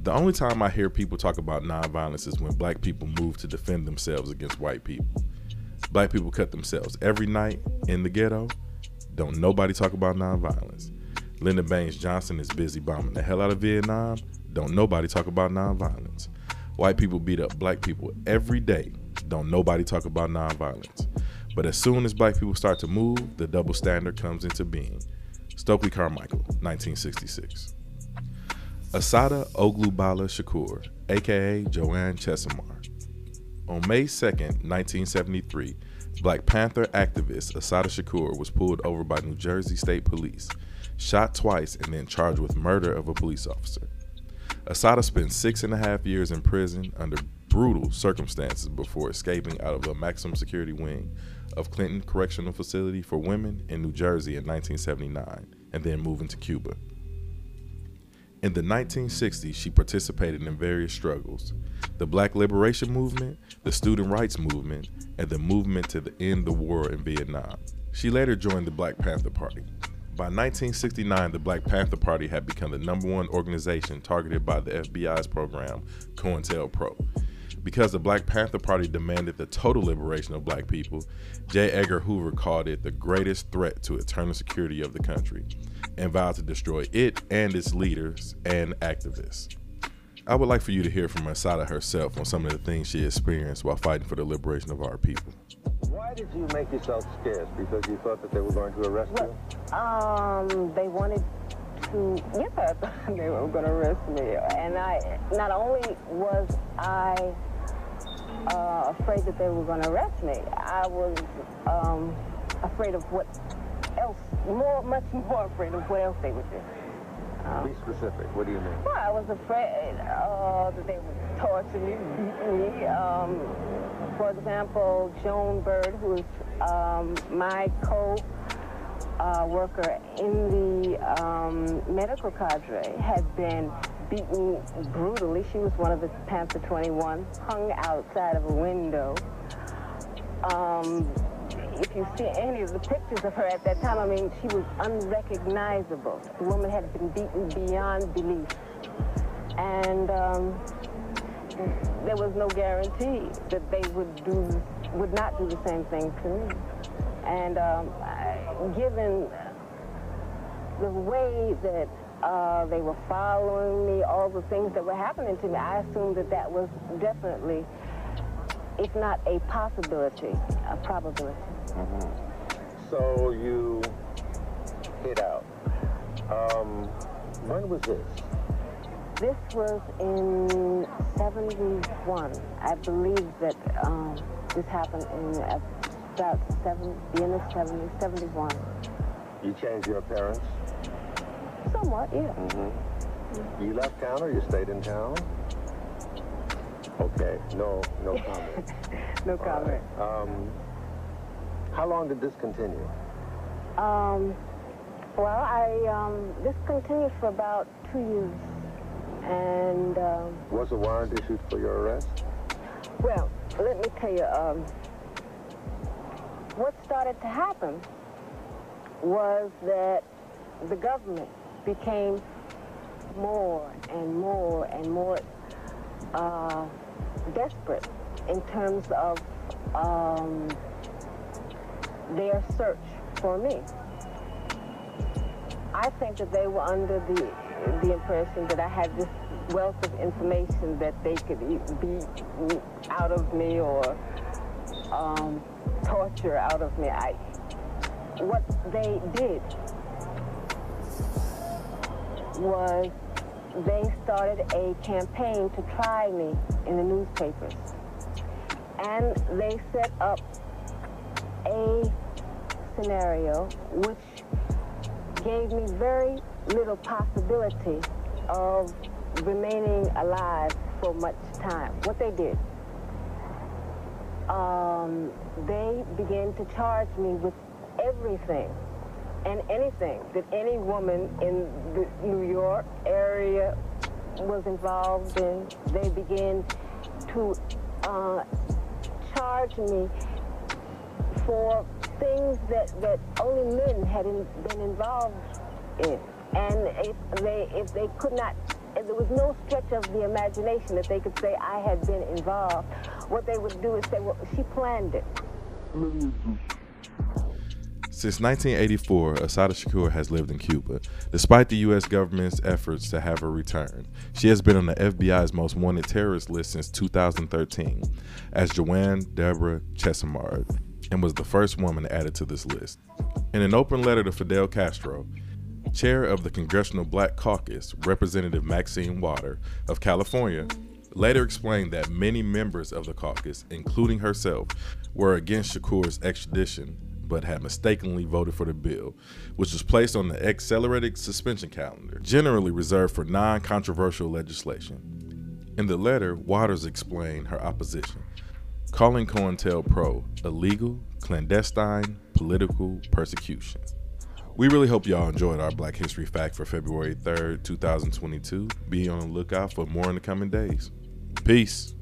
The only time I hear people talk about nonviolence is when black people move to defend themselves against white people. Black people cut themselves every night in the ghetto. Don't nobody talk about nonviolence. Lyndon Baines Johnson is busy bombing the hell out of Vietnam. Don't nobody talk about nonviolence. White people beat up black people every day. Don't nobody talk about nonviolence. But as soon as black people start to move, the double standard comes into being. Stokely Carmichael, 1966. Assata Olugbala Shakur, aka Joanne Chesimard. On May 2nd, 1973, Black Panther activist Assata Shakur was pulled over by New Jersey State Police, shot twice, and then charged with murder of a police officer. Assata spent six and a half years in prison under brutal circumstances before escaping out of a maximum security wing of Clinton Correctional Facility for Women in New Jersey in 1979 and then moving to Cuba. In the 1960s, she participated in various struggles the Black Liberation Movement, the Student Rights Movement, and the movement to the end the war in Vietnam. She later joined the Black Panther Party. By 1969, the Black Panther Party had become the number one organization targeted by the FBI's program, COINTELPRO. Because the Black Panther Party demanded the total liberation of black people, J. Edgar Hoover called it the greatest threat to eternal security of the country and vowed to destroy it and its leaders and activists. I would like for you to hear from Assata herself on some of the things she experienced while fighting for the liberation of our people. Why did you make yourself scarce? Because you thought that they were going to arrest well, you? Um, they wanted to, yeah, they were going to arrest me. And I, not only was I uh, afraid that they were going to arrest me, I was um, afraid of what else, more, much more afraid of what else they would do. Um, Be specific. What do you mean? Well, I was afraid uh, that they would torture me, beat me. Um, for example, Joan Bird, who is um, my co uh, worker in the um, medical cadre, had been beaten brutally. She was one of the Panther 21, hung outside of a window. Um, if you see any of the pictures of her at that time, I mean, she was unrecognizable. The woman had been beaten beyond belief. And um, there was no guarantee that they would do, would not do the same thing to me. And um, given the way that uh, they were following me, all the things that were happening to me, I assumed that that was definitely, if not a possibility, a probability. Mm-hmm. So you hid out. Um, when was this? This was in 71. I believe that um, this happened in about seven, the end of 70, 71. You changed your appearance? Somewhat, yeah. Mm-hmm. You left town or you stayed in town? Okay, no, no comment. no comment. Right. Um, how long did this continue? Um, well, I um, this continued for about two years, and um, was a warrant issued for your arrest? Well, let me tell you, um, what started to happen was that the government became more and more and more uh, desperate in terms of um, their search for me. I think that they were under the the impression that I had this wealth of information that they could beat out of me or um, torture out of me. I, what they did was they started a campaign to try me in the newspapers. And they set up a scenario which gave me very little possibility of remaining alive for much time. What they did, um, they began to charge me with everything and anything that any woman in the New York area was involved in. They began to uh, charge me for things that, that only men had in, been involved in. And if they if they could not, there was no stretch of the imagination that they could say I had been involved. What they would do is say, well, she planned it. Since 1984, Assata Shakur has lived in Cuba. Despite the U.S. government's efforts to have her return, she has been on the FBI's most wanted terrorist list since 2013 as Joanne Deborah Chesimard and was the first woman added to this list. In an open letter to Fidel Castro, chair of the Congressional Black Caucus, Representative Maxine Waters of California, later explained that many members of the caucus, including herself, were against Shakur's extradition but had mistakenly voted for the bill, which was placed on the accelerated suspension calendar, generally reserved for non controversial legislation. In the letter, Waters explained her opposition, calling COINTELPRO illegal, clandestine, political persecution. We really hope y'all enjoyed our Black History Fact for February 3rd, 2022. Be on the lookout for more in the coming days. Peace.